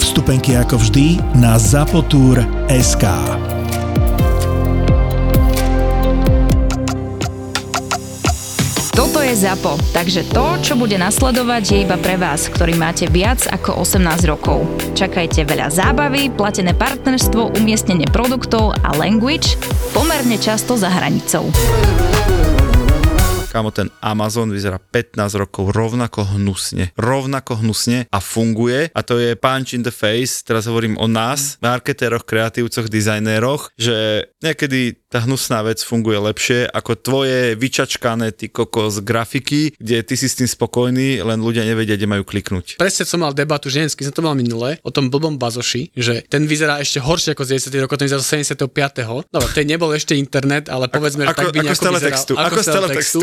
Vstupenky ako vždy na zapotur.sk. Toto je ZAPO, takže to, čo bude nasledovať, je iba pre vás, ktorý máte viac ako 18 rokov. Čakajte veľa zábavy, platené partnerstvo, umiestnenie produktov a language pomerne často za hranicou. Kámo, ten Amazon vyzerá 15 rokov rovnako hnusne. Rovnako hnusne a funguje. A to je punch in the face. Teraz hovorím o nás, marketéroch, kreatívcoch, dizajnéroch, že niekedy tá hnusná vec funguje lepšie ako tvoje vyčačkané ty kokos grafiky, kde ty si s tým spokojný, len ľudia nevedia, kde majú kliknúť. Presne som mal debatu, že som to mal minule, o tom blbom bazoši, že ten vyzerá ešte horšie ako z 10 rokov, ten vyzerá z 75. No, to nebol ešte internet, ale povedzme, že ako, tak by ako nejako z teletextu. vyzeral. Ako z teletextu.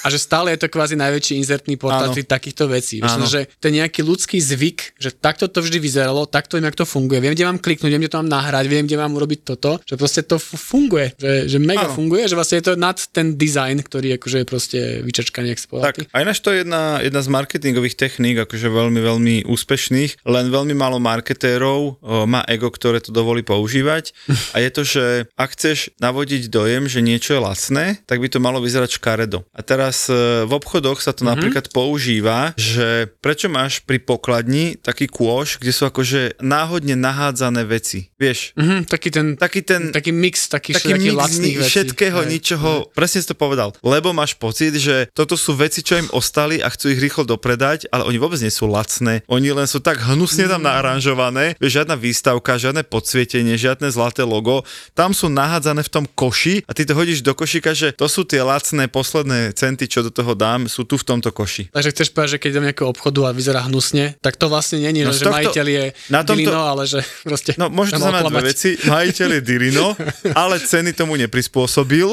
A že stále je to kvázi najväčší inzertný portál Áno. takýchto vecí. Myslím, že to je nejaký ľudský zvyk, že takto to vždy vyzeralo, takto viem, jak to funguje. Viem, kde mám kliknúť, viem, kde to mám nahrať, viem, kde mám urobiť toto, že proste to funguje, že, že mega Áno. funguje, že vlastne je to nad ten design, ktorý akože je proste vyčačkaný, jak Tak, a ináč to je jedna, jedna z marketingových techník, akože veľmi, veľmi úspešných, len veľmi málo marketérov o, má ego, ktoré to dovolí používať. A je to, že ak chceš navodiť dojem, že niečo je lacné, tak by to malo vyzerať škaredo. A teraz e, v obchodoch sa to mm-hmm. napríklad používa, že prečo máš pri pokladni taký kôš, kde sú akože náhodne nahádzané veci. Vieš, Mhm, taký ten, taký ten taký mix, taký, taký mix lacných vecí. všetkého, Hej. ničoho, presne si to povedal. Lebo máš pocit, že toto sú veci, čo im ostali a chcú ich rýchlo dopredať, ale oni vôbec nie sú lacné. Oni len sú tak hnusne tam naaranžované, vieš, žiadna výstavka, žiadne podsvietenie, žiadne zlaté logo. Tam sú nahádzané v tom koši a ty to hodíš do košíka, že to sú tie lacné posledné centy, čo do toho dám, sú tu v tomto koši. Takže chceš povedať, že keď idem nejakého obchodu a vyzerá hnusne, tak to vlastne není, No že tohto- majiteľ je na tomto- Dilino, ale že proste... No, môže to znamenať dve veci. Majiteľ je Dirino, ale ceny tomu neprispôsobil.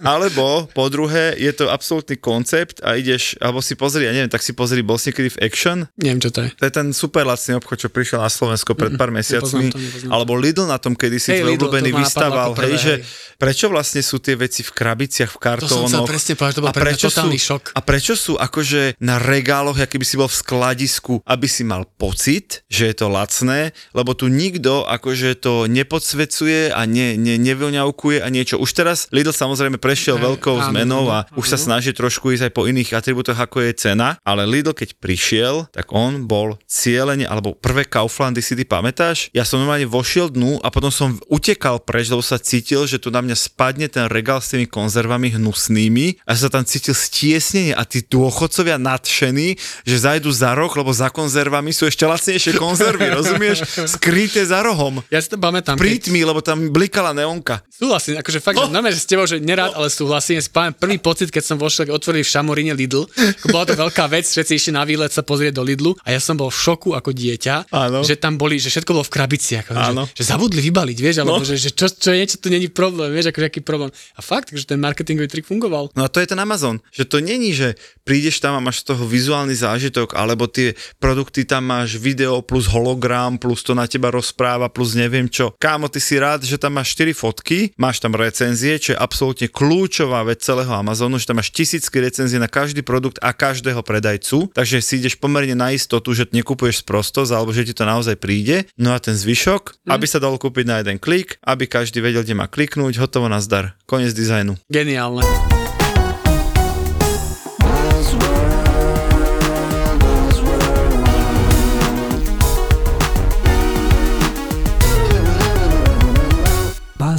Alebo po druhé, je to absolútny koncept a ideš, alebo si pozri, ja neviem, tak si pozri, bol si niekedy v Action? Neviem, čo to je. To je ten super lacný obchod, čo prišiel na Slovensko pred pár mesiacmi. to. Alebo Lidl na tom, kedy si Hej, tvoj obľúbený to Hej, že prečo vlastne sú tie veci v krabiciach, v som kartónoch? chcel presne povedať, to bol a pre prečo totálny sú, šok. A prečo sú akože na regáloch, aký by si bol v skladisku, aby si mal pocit, že je to lacné, lebo tu nikto akože to nepodsvecuje a ne, ne, nevyňavkuje a niečo. Už teraz Lidl samozrejme prešiel Hej, veľkou áno, zmenou a áno, už sa áno. snaží trošku ísť aj po iných atribútoch, ako je cena, ale Lidl keď prišiel, tak on bol cieľene, alebo prvé Kauflandy si ty pamätáš? Ja som normálne vošiel dnu a potom som utekal preč, lebo sa cítil, že tu na mňa spadne ten regál s tými konzervami hnusnými a sa tam cítil stiesnenie a tí dôchodcovia nadšení, že zajdu za roh, lebo za konzervami sú ešte lacnejšie konzervy, rozumieš? Skryté za rohom. Ja si to pamätám. Prítmi, lebo tam blikala neonka. Súhlasím, akože fakt, že normálne, že s tebou, že nerád, ale súhlasím. Pamätám prvý pocit, keď som vošiel, keď otvorili v Šamoríne Lidl. Bola to veľká vec, všetci išli na výlet sa pozrieť do Lidlu a ja som bol v šoku ako dieťa, Áno. že tam boli, že všetko bolo v krabiciach. Ako, Áno. Že, že, zabudli vybaliť, vieš, alebo No. že, že čo, čo je, čo tu není problém, vieš, akože aký problém. A fakt, že ten marketingový trik fungoval. No a to je ten Amazon, že to není, že prídeš tam a máš z toho vizuálny zážitok, alebo tie produkty tam máš video plus hologram, plus to na teba rozpráva, plus neviem čo. Kámo, ty si rád, že tam máš 4 fotky, máš tam recenzie, čo je absolútne kľúčová vec celého Amazonu, že tam máš tisícky recenzie na každý produkt a každého predajcu, takže si ideš pomerne na istotu, že nekupuješ sprostosť, alebo že ti to naozaj príde. No a ten zvyšok, aby sa dalo kúpiť na jeden klik, aby každý vedel, kde má kliknúť, hotovo na zdar. Koniec dizajnu. Geniálne.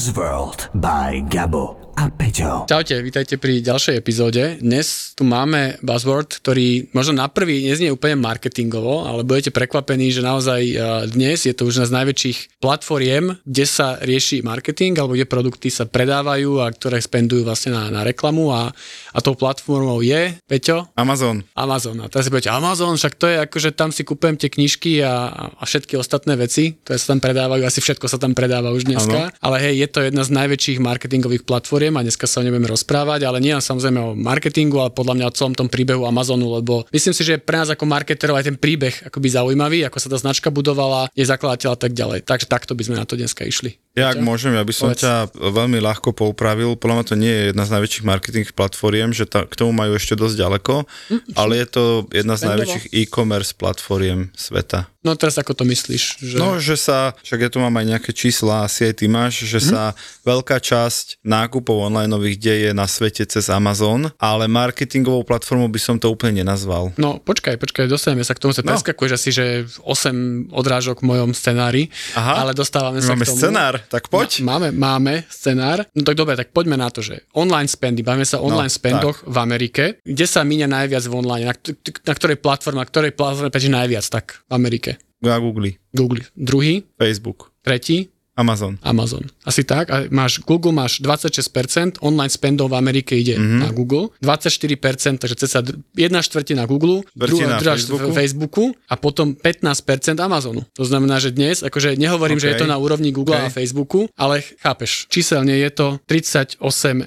Buzzworld by Gabo. A Peťo. Čaute, vítajte pri ďalšej epizóde. Dnes tu máme buzzword, ktorý možno na prvý neznie úplne marketingovo, ale budete prekvapení, že naozaj eh, dnes je to už jedna z najväčších platformiem, kde sa rieši marketing, alebo kde produkty sa predávajú a ktoré spendujú vlastne na, na reklamu a, a tou platformou je, Peťo? Amazon. Amazon. A teraz si poviete, Amazon, však to je ako, že tam si kúpujem tie knižky a, a všetky ostatné veci, ktoré sa tam predávajú, asi všetko sa tam predáva už dneska. Ano. Ale hej, je to jedna z najväčších marketingových platform a dneska sa nebudeme rozprávať, ale nie samozrejme o marketingu, ale podľa mňa o celom tom príbehu Amazonu, lebo myslím si, že pre nás ako marketerov aj ten príbeh akoby zaujímavý, ako sa tá značka budovala, je zakladateľ a tak ďalej. Takže takto by sme na to dneska išli. Ja, ak môžem, ja by som Povedz. ťa veľmi ľahko poupravil. Podľa mňa to nie je jedna z najväčších marketing platformiem, že ta, k tomu majú ešte dosť ďaleko, mm, ale je to jedna z najväčších e-commerce platformiem sveta. No teraz ako to myslíš? Že... No, že sa, však ja tu mám aj nejaké čísla, asi aj ty máš, že mm. sa veľká časť nákupov onlineových deje na svete cez Amazon, ale marketingovou platformou by som to úplne nenazval. No počkaj, počkaj, dostaneme sa k tomu, sa no. preskakuješ asi, že 8 odrážok v mojom scenári, Aha, ale dostávame sa k tomu. scenár, tak poď. No, máme, máme scenár, no tak dobre, tak poďme na to, že online spendy, bavíme sa o online no, spendoch tak. v Amerike, kde sa míňa najviac v online, na, na ktorej platforme, na ktorej platforme najviac, tak v Amerike. Na Google. Google. Druhý? Facebook. Tretí? Amazon. Amazon. Asi tak. A máš, Google máš 26%, online spendov v Amerike ide mm-hmm. na Google, 24%, takže cca jedna štvrtina Google, druhá, Facebooku. Facebooku a potom 15% Amazonu. To znamená, že dnes, akože nehovorím, okay. že je to na úrovni Google okay. a Facebooku, ale chápeš, číselne je to 38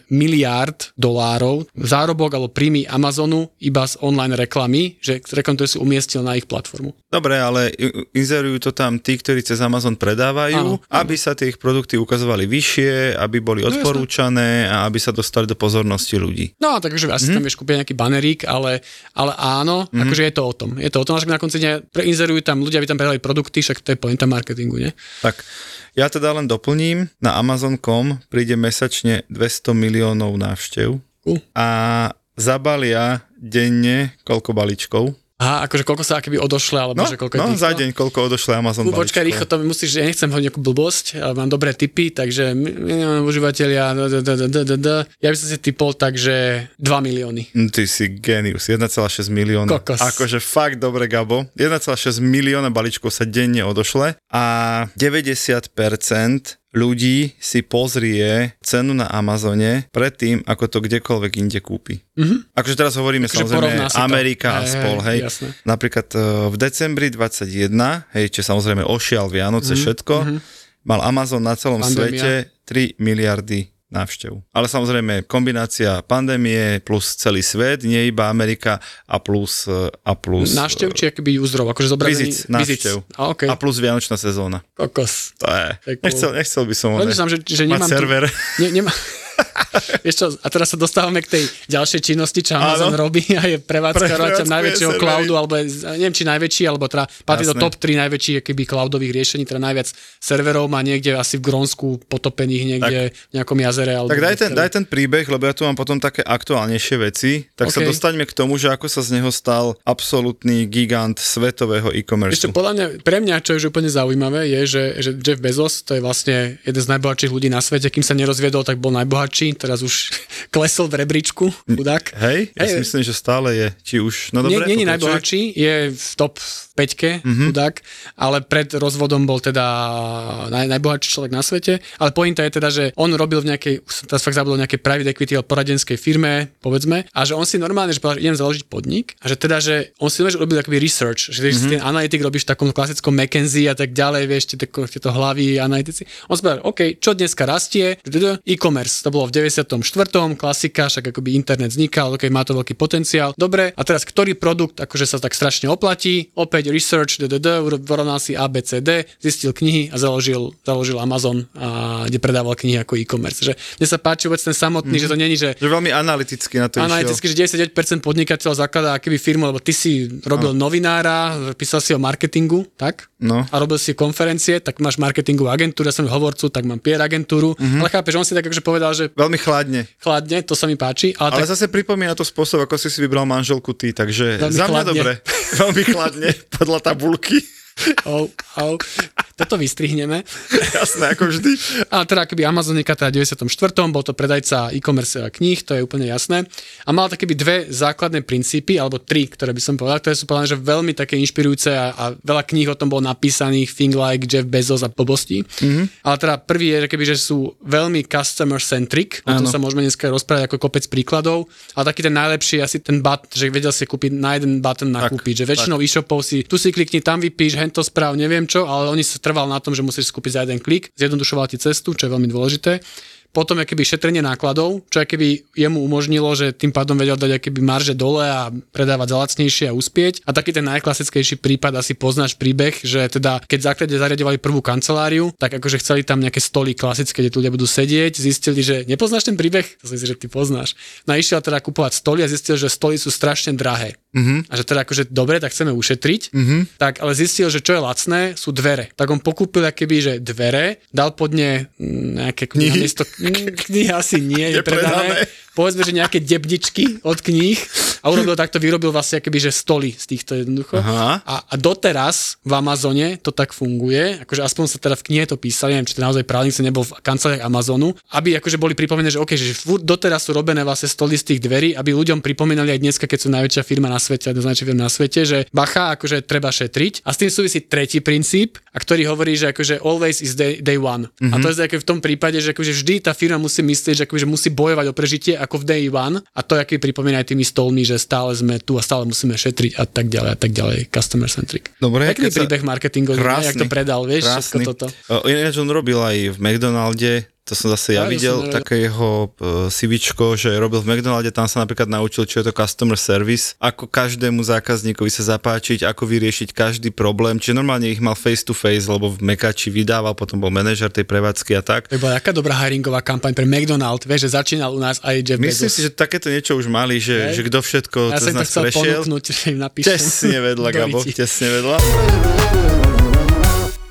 miliárd dolárov zárobok alebo príjmy Amazonu iba z online reklamy, že reklamy, si umiestnil na ich platformu. Dobre, ale inzerujú to tam tí, ktorí cez Amazon predávajú, áno, aby sa tie ich produkty ukazovali vyššie, aby boli no, odporúčané a aby sa dostali do pozornosti ľudí. No, takže asi mm. tam vieš kúpiť nejaký banerík, ale, ale áno, mm. akože je to o tom. Je to o tom, že na konci dňa preinzerujú tam ľudia, aby tam predali produkty, však to je pointa marketingu, nie? Tak, ja teda len doplním, na Amazon.com príde mesačne 200 miliónov návštev uh. a zabalia denne koľko balíčkov? Aha, akože koľko sa akoby odošle, alebo no, že koľko no, za deň, koľko odošle Amazon balíčkov. Počkaj, rýchlo, to musíš, ja nechcem hovoriť nejakú blbosť, ale mám dobré tipy, takže minimálne užívateľia, ja by som si typol tak, že 2 milióny. Hm, ty si genius, 1,6 milióna. Kokos. Akože fakt dobre, Gabo. 1,6 milióna balíčkov sa denne odošle a 90% ľudí si pozrie cenu na Amazone predtým, ako to kdekoľvek inde kúpi. Mm-hmm. Akože teraz hovoríme Takže samozrejme Amerika a spol, hej. Jasné. Napríklad e, v decembri 21, hej, čo samozrejme ošial Vianoce, mm-hmm. všetko, mm-hmm. mal Amazon na celom Pandemia. svete 3 miliardy návštev. Ale samozrejme kombinácia pandémie plus celý svet, nie iba Amerika a plus... A plus návštev či akby userov? Akože zobrazený... Vizic, návštev. A, okay. a plus Vianočná sezóna. Kokos. To je. Nechcel, nechcel by som... Len že, že nemám server. Tu, ne, nemá, Vieš čo, a teraz sa dostávame k tej ďalšej činnosti, čo Amazon Áno. robí a je prevádzkarovateľ najväčšieho cloudu, alebo neviem, či najväčší, alebo teda patrí do top 3 najväčších keby cloudových riešení, teda najviac serverov má niekde asi v Grónsku potopených niekde tak, v nejakom jazere. Alebo tak daj ten, daj ten príbeh, lebo ja tu mám potom také aktuálnejšie veci, tak okay. sa dostaňme k tomu, že ako sa z neho stal absolútny gigant svetového e-commerce. Ešte podľa mňa, pre mňa, čo je úplne zaujímavé, je, že, že Jeff Bezos, to je vlastne jeden z najbohatších ľudí na svete, kým sa nerozviedol, tak bol najbohatší, teraz už klesol v rebríčku, chudák. Hej, ja si myslím, že stále je, či už, no dobre. Nie, nie najbohatší, je v top 5 mm-hmm. chudák, ale pred rozvodom bol teda naj, najbohatší človek na svete, ale pointa je teda, že on robil v nejakej, teraz fakt zabudol nejakej private equity poradenskej firme, povedzme, a že on si normálne, že povedal, že idem založiť podnik a že teda, že on si normálne robil akoby research, že mm-hmm. si ten analytik robíš v takom klasickom McKenzie a tak ďalej, vieš, tieto hlavy analytici. On si povedal, OK, čo dneska rastie? E-commerce, to bolo v 94. klasika, však akoby internet vznikal, OK, má to veľký potenciál. Dobre, a teraz ktorý produkt akože sa tak strašne oplatí? Opäť research, ddd, vyrovnal si ABCD, zistil knihy a založil, založil Amazon, a, kde predával knihy ako e-commerce. Že mne sa páči vôbec ten samotný, mm-hmm. že to není, že... Že veľmi analyticky na to Analyticky, išiel. že 99% podnikateľov zakladá akýby firmu, lebo ty si robil no. novinára, písal si o marketingu, tak? No. A robil si konferencie, tak máš marketingovú agentúru, ja som hovorcu, tak mám PR agentúru. Mm-hmm. Ale chápeš, on si tak akože povedal, že... Veľmi chladne. Chladne, to sa mi páči. Ale, ale tak... zase pripomína to spôsob, ako si si vybral manželku ty, takže Veľmi za mňa chladne. dobre. Veľmi chladne podľa tabulky. Oh, oh. Toto vystrihneme. Jasné, ako vždy. A teda akoby Amazonika teda 94. bol to predajca e-commerce kníh, to je úplne jasné. A mal také by dve základné princípy, alebo tri, ktoré by som povedal, ktoré sú povedané, že veľmi také inšpirujúce a, a veľa kníh o tom bolo napísaných, Thing like Jeff Bezos a blbosti. Mm-hmm. Ale teda prvý je, že keby, že sú veľmi customer centric, o tom sa môžeme dneska rozprávať ako kopec príkladov. A taký ten najlepší asi ten bat, že vedel si kúpiť na jeden button nakúpiť, že väčšinou e-shopov si tu si klikni, tam vypíš, hento správ, neviem čo, ale oni sa trval na tom, že musíš skúpiť za jeden klik, zjednodušoval ti cestu, čo je veľmi dôležité potom keby šetrenie nákladov, čo keby jemu umožnilo, že tým pádom vedel dať keby marže dole a predávať za lacnejšie a uspieť. A taký ten najklasickejší prípad asi poznáš príbeh, že teda keď základe zariadovali prvú kanceláriu, tak akože chceli tam nejaké stoly klasické, kde tu ľudia budú sedieť, zistili, že nepoznáš ten príbeh, to si, že ty poznáš. No išiel teda kupovať stoly a zistil, že stoly sú strašne drahé. Uh-huh. A že teda akože dobre, tak chceme ušetriť, uh-huh. tak ale zistil, že čo je lacné, sú dvere. Tak on pokúpil keby, že dvere, dal pod ne mm, nejaké knihy, miesto, knihy asi nie, je predané. Povedzme, že nejaké debničky od kníh a urobil takto, vyrobil vlastne akoby, že stoly z týchto jednoducho. Aha. A, a doteraz v Amazone to tak funguje, akože aspoň sa teda v knihe to písali, neviem, či to naozaj právnik sa nebol v kanceláriách Amazonu, aby akože boli pripomené, že OK, že doteraz sú robené vlastne stoly z tých dverí, aby ľuďom pripomínali aj dneska, keď sú najväčšia firma na svete, jednoznačne firma na svete, že bacha, akože treba šetriť. A s tým súvisí tretí princíp, a ktorý hovorí, že akože always is day, day one. Mm-hmm. A to je akože v tom prípade, že akože vždy tá firma musí myslieť, že akože musí bojovať o prežitie ako v day one. A to aký pripomína aj tými stolmi, že stále sme tu a stále musíme šetriť a tak ďalej a tak ďalej. Customer centric. Dobre, Pekný príbeh sa... marketingový, jak to predal, vieš, krásny. toto. Ináč on robil aj v McDonalde, to som zase ja, ja videl, také jeho uh, že robil v McDonalde, tam sa napríklad naučil, čo je to customer service, ako každému zákazníkovi sa zapáčiť, ako vyriešiť každý problém, čiže normálne ich mal face to face, lebo v Mekači vydával, potom bol manažer tej prevádzky a tak. To bola aká dobrá hiringová kampaň pre McDonald, vieš, že začínal u nás aj Jeff Myslím Bezos. si, že takéto niečo už mali, že, že kto všetko ja to z nás prešiel. Ponúknuť, že im napíšem. Tesne vedľa, Gabo, tesne vedľa.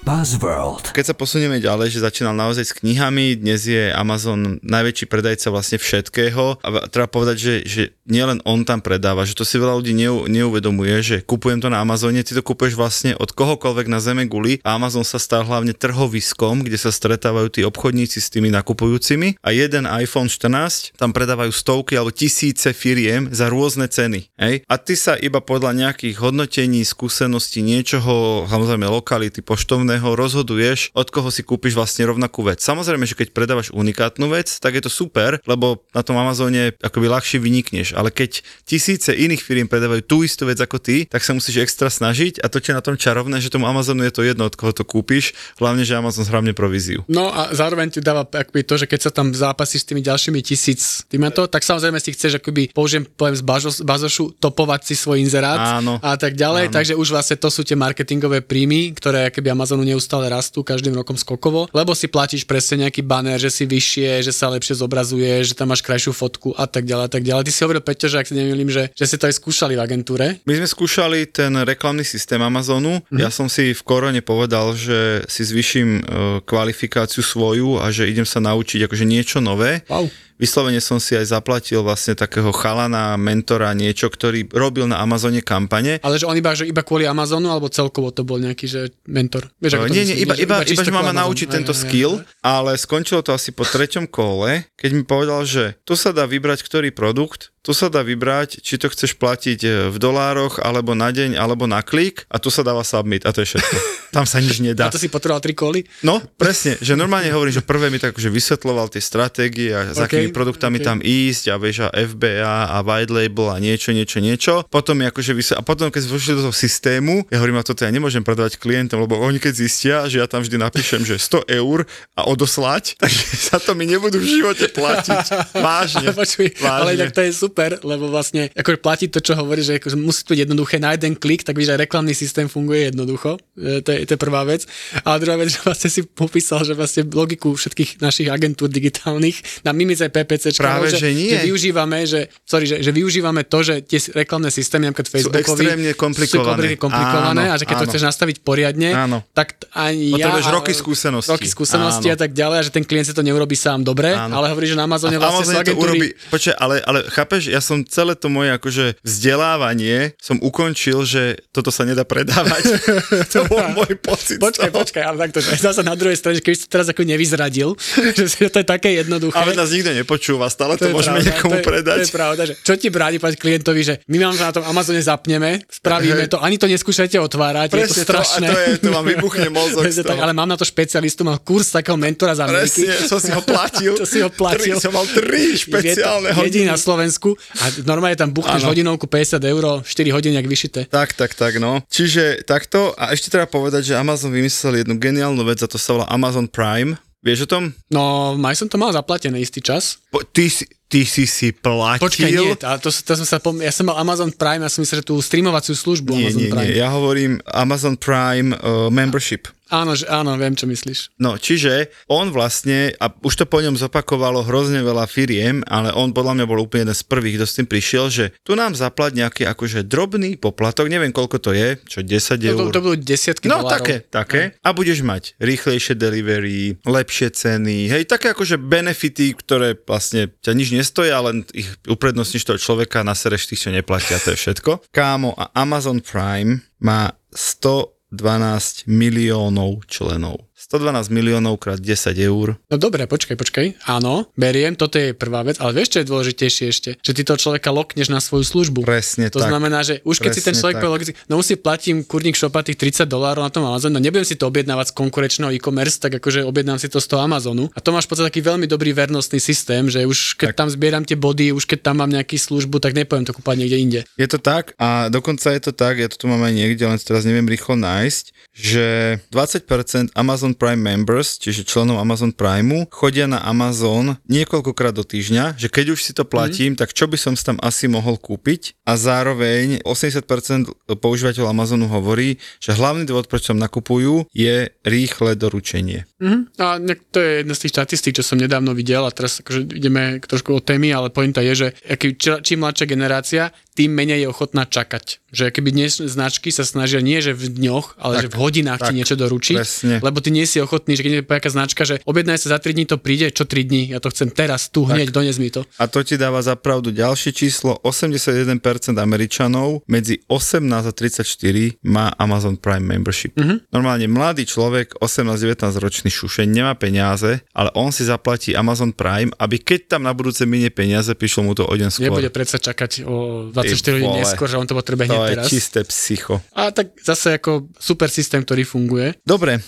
Buzzworld. Keď sa posunieme ďalej, že začínal naozaj s knihami, dnes je Amazon najväčší predajca vlastne všetkého a treba povedať, že, že nielen on tam predáva, že to si veľa ľudí neu, neuvedomuje, že kupujem to na Amazone, ty to kupuješ vlastne od kohokoľvek na zeme guli a Amazon sa stal hlavne trhoviskom, kde sa stretávajú tí obchodníci s tými nakupujúcimi a jeden iPhone 14 tam predávajú stovky alebo tisíce firiem za rôzne ceny. Hej? A ty sa iba podľa nejakých hodnotení, skúseností, niečoho, samozrejme lokality, poštovné iného rozhoduješ, od koho si kúpiš vlastne rovnakú vec. Samozrejme, že keď predávaš unikátnu vec, tak je to super, lebo na tom Amazone akoby ľahšie vynikneš, ale keď tisíce iných firiem predávajú tú istú vec ako ty, tak sa musíš extra snažiť a to je na tom čarovné, že tomu Amazonu je to jedno, od koho to kúpiš, hlavne, že Amazon hlavne províziu. No a zároveň ti dáva akoby to, že keď sa tam zápasíš s tými ďalšími tisíc týmto, tak samozrejme si chceš akoby, použijem poviem z bazošu, topovať si svoj inzerát Áno. a tak ďalej, Áno. takže už vlastne to sú tie marketingové príjmy, ktoré akoby Amazonu neustále rastú každým rokom skokovo, lebo si platíš presne nejaký banner, že si vyššie, že sa lepšie zobrazuje, že tam máš krajšiu fotku a tak ďalej a tak ďalej. Ty si hovoril, Peťo, že ak si nemýlim, že, že si to aj skúšali v agentúre. My sme skúšali ten reklamný systém Amazonu. Mm-hmm. Ja som si v korone povedal, že si zvyším e, kvalifikáciu svoju a že idem sa naučiť akože niečo nové. Wow Vyslovene som si aj zaplatil vlastne takého chalana, mentora, niečo, ktorý robil na Amazone kampane. Ale že on iba, že iba kvôli Amazonu, alebo celkovo to bol nejaký, že mentor? Vieš, ako nie, nie, iba, iba, iba, iba že máme naučiť aj, tento aj, skill, aj, aj. ale skončilo to asi po treťom kole, keď mi povedal, že tu sa dá vybrať ktorý produkt, tu sa dá vybrať, či to chceš platiť e, v dolároch, alebo na deň, alebo na klik a tu sa dáva submit a to je všetko. Tam sa nič nedá. A to si potreboval tri koly? No, presne, že normálne hovorím, že prvé mi tak že vysvetloval tie stratégie a okay, akými produktami okay. tam ísť a vieš a FBA a white label a niečo, niečo, niečo. Potom mi akože vysvetl... a potom keď vošli do toho systému, ja hovorím, a toto ja nemôžem predávať klientom, lebo oni keď zistia, že ja tam vždy napíšem, že 100 eur a odoslať, takže sa to mi nebudú v živote platiť. Vážne. Ale, počuj, vážne. ale tak to je super lebo vlastne akože platí to, čo hovorí, že akože musí to byť jednoduché na jeden klik, tak víš, že reklamný systém funguje jednoducho. E, to, je, to je prvá vec. A druhá vec, že vlastne si popísal, že vlastne logiku všetkých našich agentúr digitálnych na Mimice PPC, Práve, že, že, nie. že využívame, že, sorry, že, že využívame to, že tie reklamné systémy, napríklad Facebookovi, sú extrémne komplikované. Sú komplikované áno, a že keď áno. to chceš nastaviť poriadne, áno. tak ani ja... roky skúsenosti. Roky skúsenosti áno. a tak ďalej, a že ten klient si to neurobi sám dobre, áno. ale hovorí, že na Amazone vlastne Amazon sú agentúry... Urobí, počkaj, ale, ale chápeš, ja som celé to moje akože vzdelávanie som ukončil, že toto sa nedá predávať. to bol môj dobrý pocit. Počkaj, počkaj, ale takto, že zase na druhej strane, keby si to teraz ako nevyzradil, že si- to je také jednoduché. Ale nás nikto nepočúva, stále to, je môžeme pravda, niekomu to je, predať. To je pravda, že čo ti bráni povedať klientovi, že my vám to na tom Amazone zapneme, spravíme to, ani to neskúšajte otvárať, je to Presne to, a strašné. to je- to vám vybuchne mozog Presne tak, toho. ale mám na to špecialistu, mám kurz takého mentora z Ameriky. Presne, som si ho platil. Čo si ho platil. Tri, som mal tri špeciálne je to hodiny. na Slovensku a normálne tam buchneš hodinovku 50 eur, 4 hodiny, jak vyšité. Tak, tak, tak, no. Čiže takto, a ešte treba povedať, že Amazon vymyslel jednu geniálnu vec a to sa volá Amazon Prime. Vieš o tom? No, aj som to mal zaplatené istý čas. Po, ty, si, ty si si platil? Počkaj, nie, tá, to, to som sa pom- ja som mal Amazon Prime, ja som myslel, že tú streamovaciu službu nie, Amazon nie, Prime. nie, ja hovorím Amazon Prime uh, membership. Áno, že, áno, viem, čo myslíš. No, čiže on vlastne, a už to po ňom zopakovalo hrozne veľa firiem, ale on podľa mňa bol úplne jeden z prvých, kto s tým prišiel, že tu nám zaplať nejaký akože drobný poplatok, neviem koľko to je, čo 10 No, eur. to, to budú desiatky No dolárov. také, také. A budeš mať rýchlejšie delivery, lepšie ceny, hej, také akože benefity, ktoré vlastne ťa nič nestoja, len ich uprednostníš toho človeka, nasereš tých, čo neplatia, to je všetko. Kámo, a Amazon Prime má 112 miliónov členov. 112 miliónov krát 10 eur. No dobre, počkaj, počkaj. Áno, beriem, toto je prvá vec, ale vieš, čo je dôležitejšie ešte? Že ty toho človeka lokneš na svoju službu. Presne To tak. znamená, že už keď si ten Presne človek povie, no si platím kurník šopa tých 30 dolárov na tom Amazone, no nebudem si to objednávať z konkurenčného e-commerce, tak akože objednám si to z toho Amazonu. A to máš v podstate taký veľmi dobrý vernostný systém, že už keď Tak. tam zbieram tie body, už keď tam mám nejakú službu, tak nepoviem to kúpať niekde inde. Je to tak a dokonca je to tak, ja to tu mám aj niekde, len teraz neviem rýchlo nájsť, že 20% Amazon Prime members, čiže členov Amazon Primeu, chodia na Amazon niekoľkokrát do týždňa, že keď už si to platím, tak čo by som tam asi mohol kúpiť a zároveň 80% používateľov Amazonu hovorí, že hlavný dôvod, prečo tam nakupujú, je rýchle doručenie. Mhm. A to je jedna z tých štatistík, čo som nedávno videl a teraz akože ideme trošku od témy, ale pointa je, že aký, či, čím mladšia generácia, tým menej je ochotná čakať. Že keby dnes značky sa snažia nie, že v dňoch, ale Tak, že v hodinách ti tak, niečo doručiť, presne. lebo ty nie si ochotný, že keď je nejaká značka, že objednaj sa za 3 dní, to príde, čo 3 dní, ja to chcem teraz, tu, hneď, dones mi to. A to ti dáva za pravdu ďalšie číslo. 81% Američanov medzi 18 a 34 má Amazon Prime membership. Mm-hmm. Normálne mladý človek, 18-19 ročný šušeň, nemá peniaze, ale on si zaplatí Amazon Prime, aby keď tam na budúce minie peniaze, prišlo mu to o deň skôr. Nebude predsa čakať o 24 Ty hodín neskôr, že on to potrebuje to hneď je teraz. čisté psycho. A tak zase ako super systém, ktorý funguje. Dobre, e,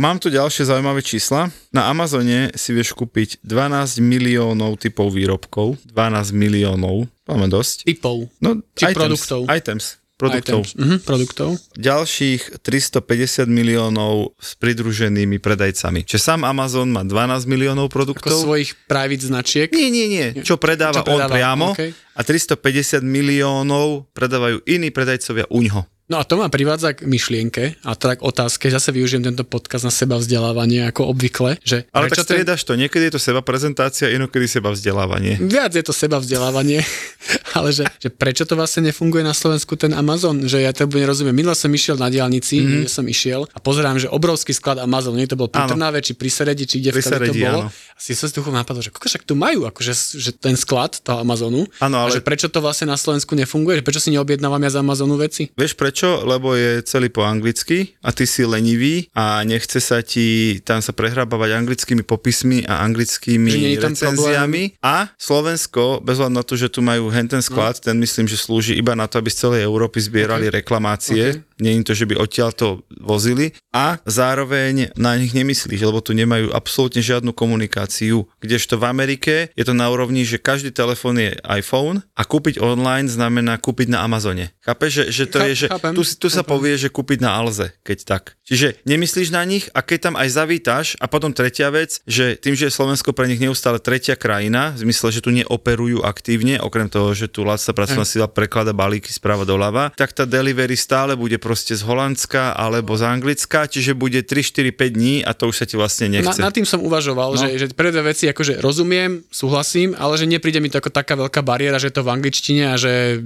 mám tu ďalšie zaujímavé čísla. Na Amazone si vieš kúpiť 12 miliónov typov výrobkov. 12 miliónov, máme dosť. Typov. No, Či items, produktov. Items, produktov. Items. Mhm, produktov. ďalších 350 miliónov s pridruženými predajcami. Čiže sám Amazon má 12 miliónov Ako produktov. svojich private značiek. Nie, nie, nie. Čo predáva, Čo predáva, on priamo okej. a 350 miliónov predávajú iní predajcovia uňho. No a to ma privádza k myšlienke a teda k otázke, zase využijem tento podcast na seba vzdelávanie ako obvykle, že Ale tak striedaš to. Niekedy je to seba prezentácia, inokedy seba vzdelávanie. Viac je to seba vzdelávanie, ale že, že prečo to vlastne nefunguje na Slovensku ten Amazon, že ja to nerozumiem. Minule som išiel na diálnici, mm-hmm. kde som išiel a pozerám, že obrovský sklad Amazon, nie to bol pri. Trnave, či pri Seredi, či kde v to bolo. áno. A si som si napadol, že však tu majú akože, že ten sklad toho Amazonu. Áno, A ale- že prečo to vlastne na Slovensku nefunguje, že prečo si neobjednávam ja z Amazonu veci? Vieš prečo? Lebo je celý po anglicky a ty si lenivý a nechce sa ti tam sa prehrábavať anglickými popismi a anglickými recenziami. A Slovensko, bez hľadu na to, že tu majú hen ten sklad, No. ten myslím, že slúži iba na to, aby z celej Európy zbierali reklamácie. Nie je to, že by odtiaľ to vozili. A zároveň na nich nemyslíš, lebo tu nemajú absolútne žiadnu komunikáciu. Kdežto v Amerike je to na úrovni, že každý telefón je iPhone a kúpiť online znamená kúpiť na Amazone. Chápeš, že, že to Cháp- je, že chápem, tu, tu sa povie, že kúpiť na Alze, keď tak. Čiže nemyslíš na nich a keď tam aj zavítaš a potom tretia vec, že tým, že je Slovensko pre nich neustále tretia krajina, v zmysle, že tu neoperujú aktívne, okrem toho, že tu lacná pracovná sila preklada balíky sprava doľava, tak tá delivery stále bude proste z Holandska alebo z Anglicka, čiže bude 3, 4, 5 dní a to už sa ti vlastne nechce. na tým som uvažoval, no. že, že dve veci akože rozumiem, súhlasím, ale že nepríde mi to ako taká veľká bariéra, že je to v angličtine a že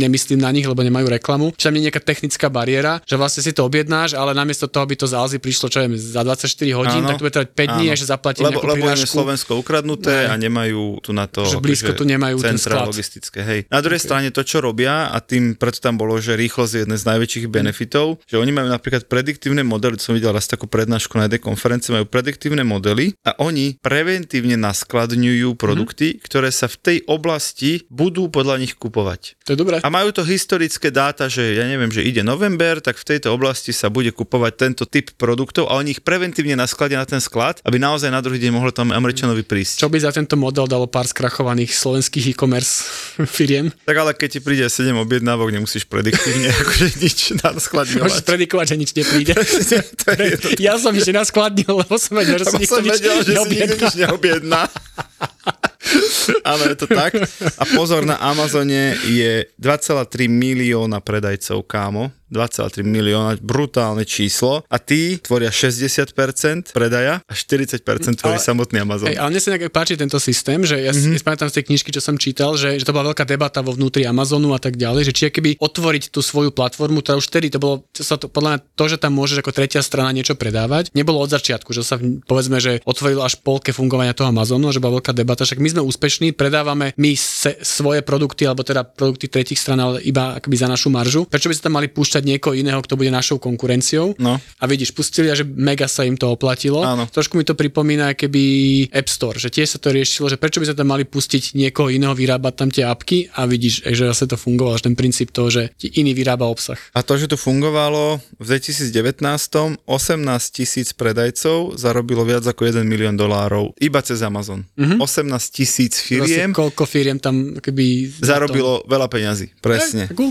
nemyslím na nich, lebo nemajú reklamu. Čiže mne nejaká technická bariéra, že vlastne si to objednáš, ale namiesto toho, aby to z Alzy prišlo čo je, za 24 hodín, Áno, tak to bude trvať 5 dní, áno. až zaplatíš lebo, nejakú lebo je. Slovensko ukradnuté Ne. a nemajú tu na to Že blízko tu nemajú ten centra sklad. logistické. Hej. Na druhej okay. strane to, čo robia, a tým preto tam bolo, že rýchlosť je jeden z najväčších benefitov, že oni majú napríklad prediktívne modely, som videl raz takú prednášku na jednej konferencii, majú prediktívne modely a oni preventívne naskladňujú produkty, ktoré sa v tej oblasti budú podľa nich kupovať. To je dobré. A majú to historické dáta, že ja neviem, že ide november, tak v tejto oblasti sa bude kupovať tento typ produktov a oni ich preventívne naskladia na ten sklad, aby naozaj na druhý deň mohlo tam Američanovi prísť. Čo by za tento model dalo pár skrachovaných slovenských e-commerce firiem? Tak ale keď ti príde 7 objednávok, nemusíš prediktívne akože nič Môžeš naskladňovať. predikovať, že nič nepríde. to je ja som ešte naskladnil, lebo som vedel, že si nikto nič neobjedná. Áno, je to tak. A pozor, na Amazone je 2,3 milióna predajcov, kámo. 2,3 milióna, brutálne číslo. A tí tvoria 60% predaja a 40% tvorí Ale- samotný Amazon. Hej, ale mne sa nejak páči tento systém, že ja mm-hmm. si pamätám z tej knižky, čo som čítal, že, že to bola veľká debata vo vnútri Amazonu a tak ďalej, že či keby otvoriť tú svoju platformu, ktorá už vtedy to bolo, čo sa to, podľa mňa to, že tam môžeš ako tretia strana niečo predávať, nebolo od začiatku, že sa povedzme, že otvorilo až polke fungovania toho Amazonu, že bola veľká debata, však my sme úspešní, predávame my se, svoje produkty, alebo teda produkty tretich stran, ale iba akoby za našu maržu. Prečo by sa tam mali púšťať niekoho iného, kto bude našou konkurenciou? No. A vidíš, pustili a že mega sa im to oplatilo. Áno. Trošku mi to pripomína keby App Store, že tiež sa to riešilo, že prečo by sa tam mali pustiť niekoho iného vyrábať tam tie apky a vidíš, že zase to fungovalo, že ten princíp toho, že ti iný vyrába obsah. A to, že to fungovalo v 2019, 18 tisíc predajcov zarobilo viac ako 1 milión dolárov iba cez Amazon. Mm-hmm. 18 tisíc firiem Zase koľko firiem tam keby... zarobilo veľa peňazí. Presne. Cool.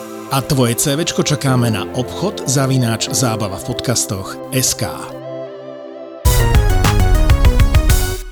a tvoje CVčko čakáme na obchod zavináč zábava v podcastoch SK.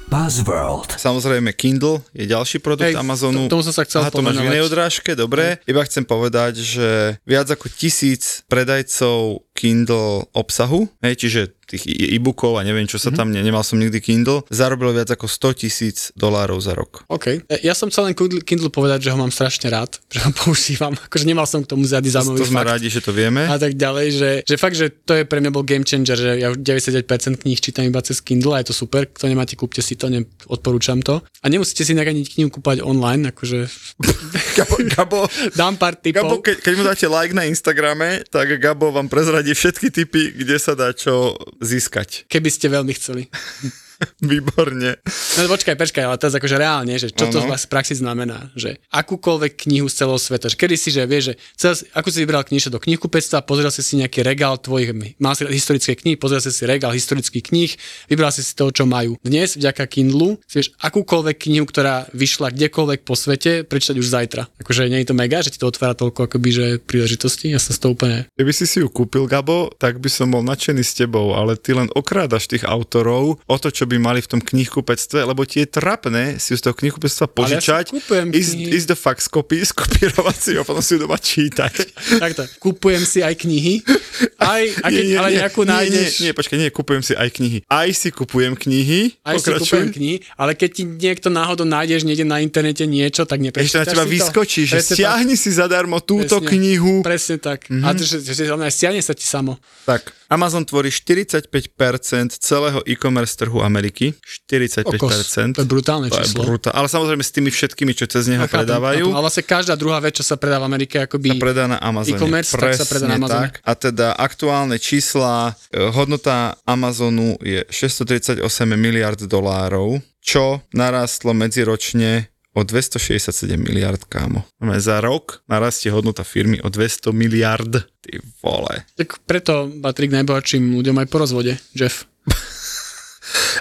Buzzworld. Samozrejme Kindle je ďalší produkt Hej, Amazonu. to- tomu som sa chcel Aha, to máš v inej odrážke, dobre. Iba chcem povedať, že viac ako tisíc predajcov Kindle obsahu, hej, čiže tých e-bookov a neviem, čo sa tam, ne, nemal som nikdy Kindle, zarobilo viac ako 100 tisíc dolárov za rok. OK. E, Ja som chcel len Kindle- povedať, že ho mám strašne rád, že ho používam. Akože nemal som k tomu žiadny zaujímavý to sme fakt. rádi, že to vieme. a tak ďalej, že, že fakt, že to je pre mňa bol game changer, že ja už 99% kníh čítam iba cez Kindle a je to super, kto nemáte, kúpte si to, ne, odporúčam to. A nemusíte si inak ani knihu kúpať online, akože Gabo, Gabo, dám pár Gabo tipov. keď, keď mu dáte like na Instagrame, tak Gabo vám prezradí všetky typy, kde sa dá čo získať. Keby ste veľmi chceli. Výborne. No počkaj, počkaj, ale teraz akože reálne, že čo to Áno. v praxi znamená, že akúkoľvek knihu z celého sveta, že kedy si, že vieš, že celé, ako si vybral knižku do knihkupectva, pozrel si si nejaký regál tvojich, mal si historické knihy, pozrel si si regál historických kníh, vybral si si toho, čo majú. Dnes, vďaka Kindlu, si vieš akúkoľvek knihu, ktorá vyšla kdekoľvek po svete, prečítať už zajtra. Akože nie je to mega, že ti to otvára toľko akoby, že príležitosti, ja sa z toho úplne Keby si si ju kúpil, Gabo, tak by som bol nadšený s tebou, ale ty len okrádaš tých autorov o to, čo by mali v tom knihkupectve, lebo ti je trapné si z toho knihkupectva ja si požičať, kúpujem ísť, ísť do fax copy, skopírovať si ho, potom si ju doma čítať. Takto, kupujem si aj knihy, aj, a keď, ale nejakú nie, nájdeš. Nie, nie, počkaj, nie, kupujem si aj knihy. Aj si kupujem knihy, Aj si pokračuj. kúpujem knihy, ale keď ti niekto náhodou nájdeš niekde na internete niečo, tak Ešte neprečítaš na teba si to. vyskočí, že Presne stiahni si zadarmo tak, túto presne, knihu. Presne tak. Mm-hmm. A to, že, že že stiahne sa ti samo. Tak, Amazon tvorí 45% celého e-commerce trhu Ameriky. 45%. Okos. To je brutálne To je číslo. brutál. Ale samozrejme s tými všetkými, čo cez neho Ja predávajú, chápem. Ale vlastne každá druhá vec, čo sa predá v Amerike, akoby... sa predá na Amazone. e-commerce, tak sa predá na Presne Amazone. tak. A teda aktuálne čísla, e, hodnota Amazonu je 638 miliard dolárov, čo narastlo medziročne o 267 miliard, kámo. Za rok narastie hodnota firmy o 200 miliard. Ty vole. Tak preto patrí k najbohatším ľuďom aj po rozvode, Jeff.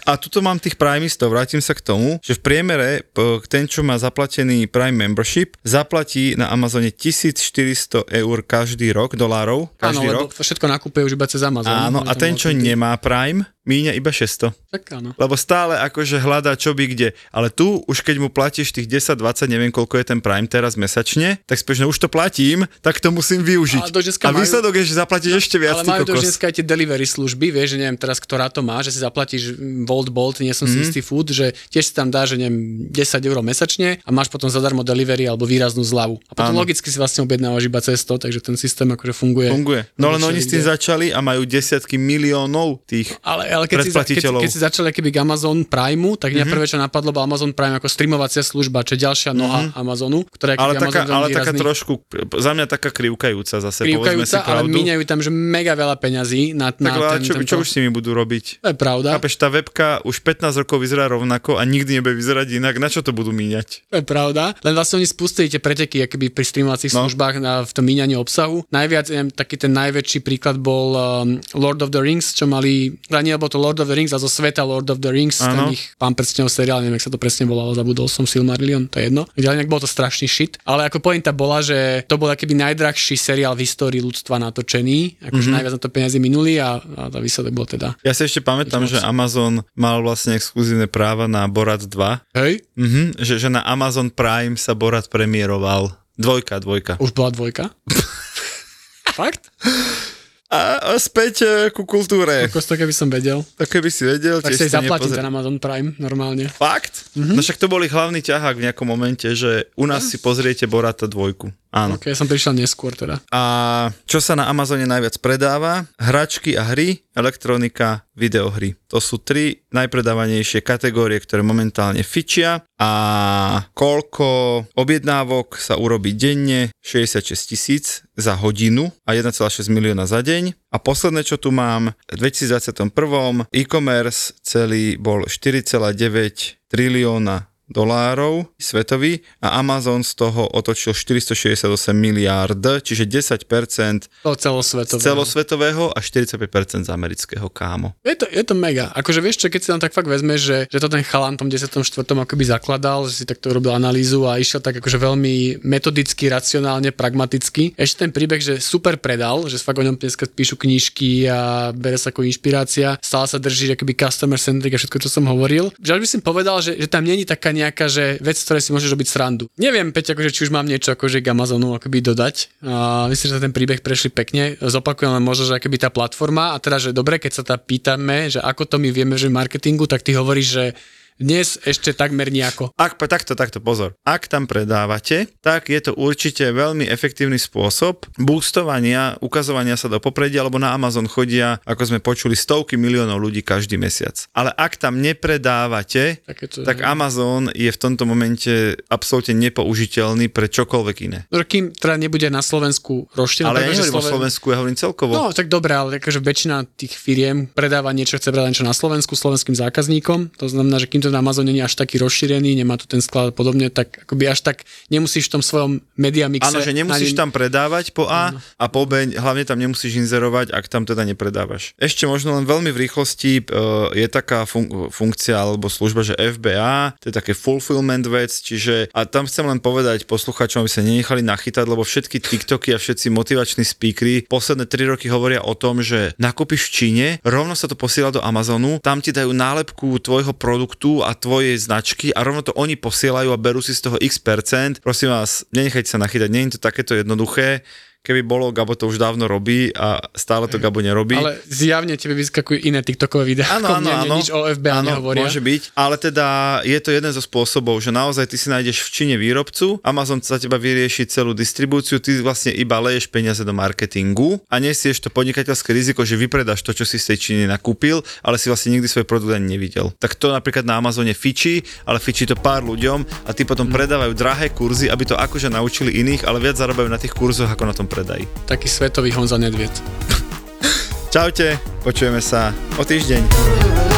A tuto mám tých primistov, vrátim sa k tomu, že v priemere ten, čo má zaplatený Prime membership, zaplatí na Amazone 1400 eur každý rok, dolárov, Áno, každý lebo rok. to všetko nakúpuje už iba cez Amazon. Áno, a ten, čo nemá Prime, míňa iba 600. Tak áno. Lebo stále akože hľadá čo by kde. Ale tu už keď mu platíš tých 10-20, neviem koľko je ten Prime teraz mesačne, tak spíš, no už to platím, tak to musím využiť. A majú- výsledok je, že zaplatíš ešte viac, Ale majú kokos. dneska aj tie delivery služby, vieš, že neviem teraz, ktorá to má, že si zaplatíš mm, Volt Bolt, nie som Mhm. si istý food, že tiež si tam dá, že neviem, 10 eur mesačne a máš potom zadarmo delivery alebo výraznú zľavu. A potom Áno. logicky si vlastne objednávaš iba cez to, takže ten systém akože funguje. Funguje. No len Všade oni s tým začali a majú desiatky miliónov tých Ale, ale keď, si, keď, keď si začali keby Amazon Primeu, tak mňa mm-hmm. prvé, čo napadlo, bol Amazon Prime ako streamovacia služba, čo je ďalšia noha mm-hmm. Amazonu, ktorá je ale taká, Amazon ale taká trošku, za mňa taká krivkajúca zase, povedzme si krivkajúca, ale pravdu. míňajú tam, že mega veľa peňazí na, tak na ale ten, čo, tento... čo už s nimi budú robiť? To je pravda. Chápeš, tá webka už 15 rokov vyzerá rovnako a nikdy nebude vyzerať inak. Na čo to budú míňať? To je pravda. Len vlastne oni spustili tie preteky akoby pri streamovacích No. službách na, v tom míňaní obsahu. Najviac, neviem, taký ten najväčší príklad bol um, Lord of the Rings, čo mali, nie bolo to Lord of the Rings, a zo sveta Lord of the Rings, Áno. ten ich pán prstňov seriál, neviem, jak sa to presne volalo, zabudol som Silmarillion, to je jedno. Ale inak bol to strašný shit. Ale ako pointa bola, že to bol akýby najdrahší seriál v histórii ľudstva natočený, akože Mhm. mm-hmm. najviac na to peniazy minuli a, a tá výsledok bol teda. Ja si ešte pamätám, že Amazon mal vlastne exkluzívne práva na Borat 2. Hej, Mhm, že, že na Amazon Prime sa Borat premiéroval. Dvojka, dvojka. už bola dvojka. Fakt? A, a späť e, ku kultúre. Kosto, keby som vedel. Tak keby si vedel, Tak si to aj zaplatím ten Amazon Prime normálne. Fakt? Mhm. Mm-hmm. No však to bol ich hlavný ťahák v nejakom momente, že u nás si pozriete Borata dvojku. Áno. Ok, som prišiel neskôr teda. A čo sa na Amazone najviac predáva? Hračky a hry, elektronika, videohry. To sú tri najpredávanejšie kategórie, ktoré momentálne fičia a koľko objednávok sa urobí denne? 66 tisíc za hodinu a 1,6 milióna za deň. A posledné, čo tu mám, v 2021 e-commerce celý bol 4,9 trilióna dolárov svetový a Amazon z toho otočil 468 miliárd, čiže 10% To z celosvetové. celosvetového a 45% z amerického kámo. Je to, je to mega. Akože vieš čo, keď si tam tak fakt vezme, že, že to ten chalan tom 14. akoby zakladal, že si takto urobil analýzu a išiel tak akože veľmi metodicky, racionálne, pragmaticky. Ešte ten príbeh, že super predal, že fakt o ňom dneska píšu knižky a bere sa ako inšpirácia, stále sa drží akoby customer centric a všetko, čo som hovoril. Že by som povedal, že, že tam není taká nejaká že vec, z ktorej si môžeš robiť srandu. Neviem, Peť, akože, či už mám niečo akože k Amazonu akoby dodať. A myslím, že sa ten príbeh prešli pekne. Zopakujem len možno, že akoby tá platforma a teda, že dobre, keď sa tá pýtame, že ako to my vieme, že v marketingu, tak ty hovoríš, že dnes ešte takmer nejako. Ak, takto, takto, pozor. Ak tam predávate, tak je to určite veľmi efektívny spôsob boostovania, ukazovania sa do popredia, lebo na Amazon chodia, ako sme počuli, stovky miliónov ľudí každý mesiac. Ale ak tam nepredávate, Také to, tak Amazon je v tomto momente absolútne nepoužiteľný pre čokoľvek iné. No, kým teda nebude na Slovensku roštený. Ale ja nehovorím o Sloven- Slovensku, ja hovorím celkovo. No, tak dobre, ale akože väčšina tých firiem predáva niečo, chce predať niečo na Slovensku slovenským zákazníkom. To znamená, že kým to na Amazone nie je až taký rozšírený, nemá tu ten sklad a podobne, tak akoby až tak nemusíš v tom svojom media mixe. Áno, že nemusíš ani- tam predávať po A a po B, hlavne tam nemusíš inzerovať, ak tam teda nepredávaš. Ešte možno len veľmi v rýchlosti e, je taká fun- funkcia alebo služba, že FBA, to je také fulfillment vec, čiže a tam chcem len povedať posluchačom, aby sa nenechali nachytať, lebo všetky TikToky a všetci motivační speakery posledné 3 roky hovoria o tom, že nakúpiš v Číne, rovno sa to posiela do Amazonu, tam ti dajú nálepku tvojho produktu a tvojej značky a rovno to oni posielajú a berú si z toho x percent. Prosím vás, nenechajte sa nachytať, nie je to takéto jednoduché. Keby bolo, Gabo to už dávno robí a stále to Gabo nerobí. Ale zjavne tebe vyskakujú iné TikTokové videá. Áno, áno, áno. Nič o FBA áno, nehovoria. môže byť, ale teda je to jeden zo spôsobov, že naozaj ty si nájdeš v Číne výrobcu, Amazon za teba vyrieši celú distribúciu, ty vlastne iba leješ peniaze do marketingu a nesieš to podnikateľské riziko, že vypredáš to, čo si z tej Číny nakúpil, ale si vlastne nikdy svoj produkt ani nevidel. Tak to napríklad na Amazone fičí, ale fičí to pár ľuďom a ty potom predávajú drahé kurzy, aby to akože naučili iných, ale viac zarábajú na tých kurzoch ako na tom predaji. Taký svetový Honza Nedviet. Čaute, počujeme sa o týždeň.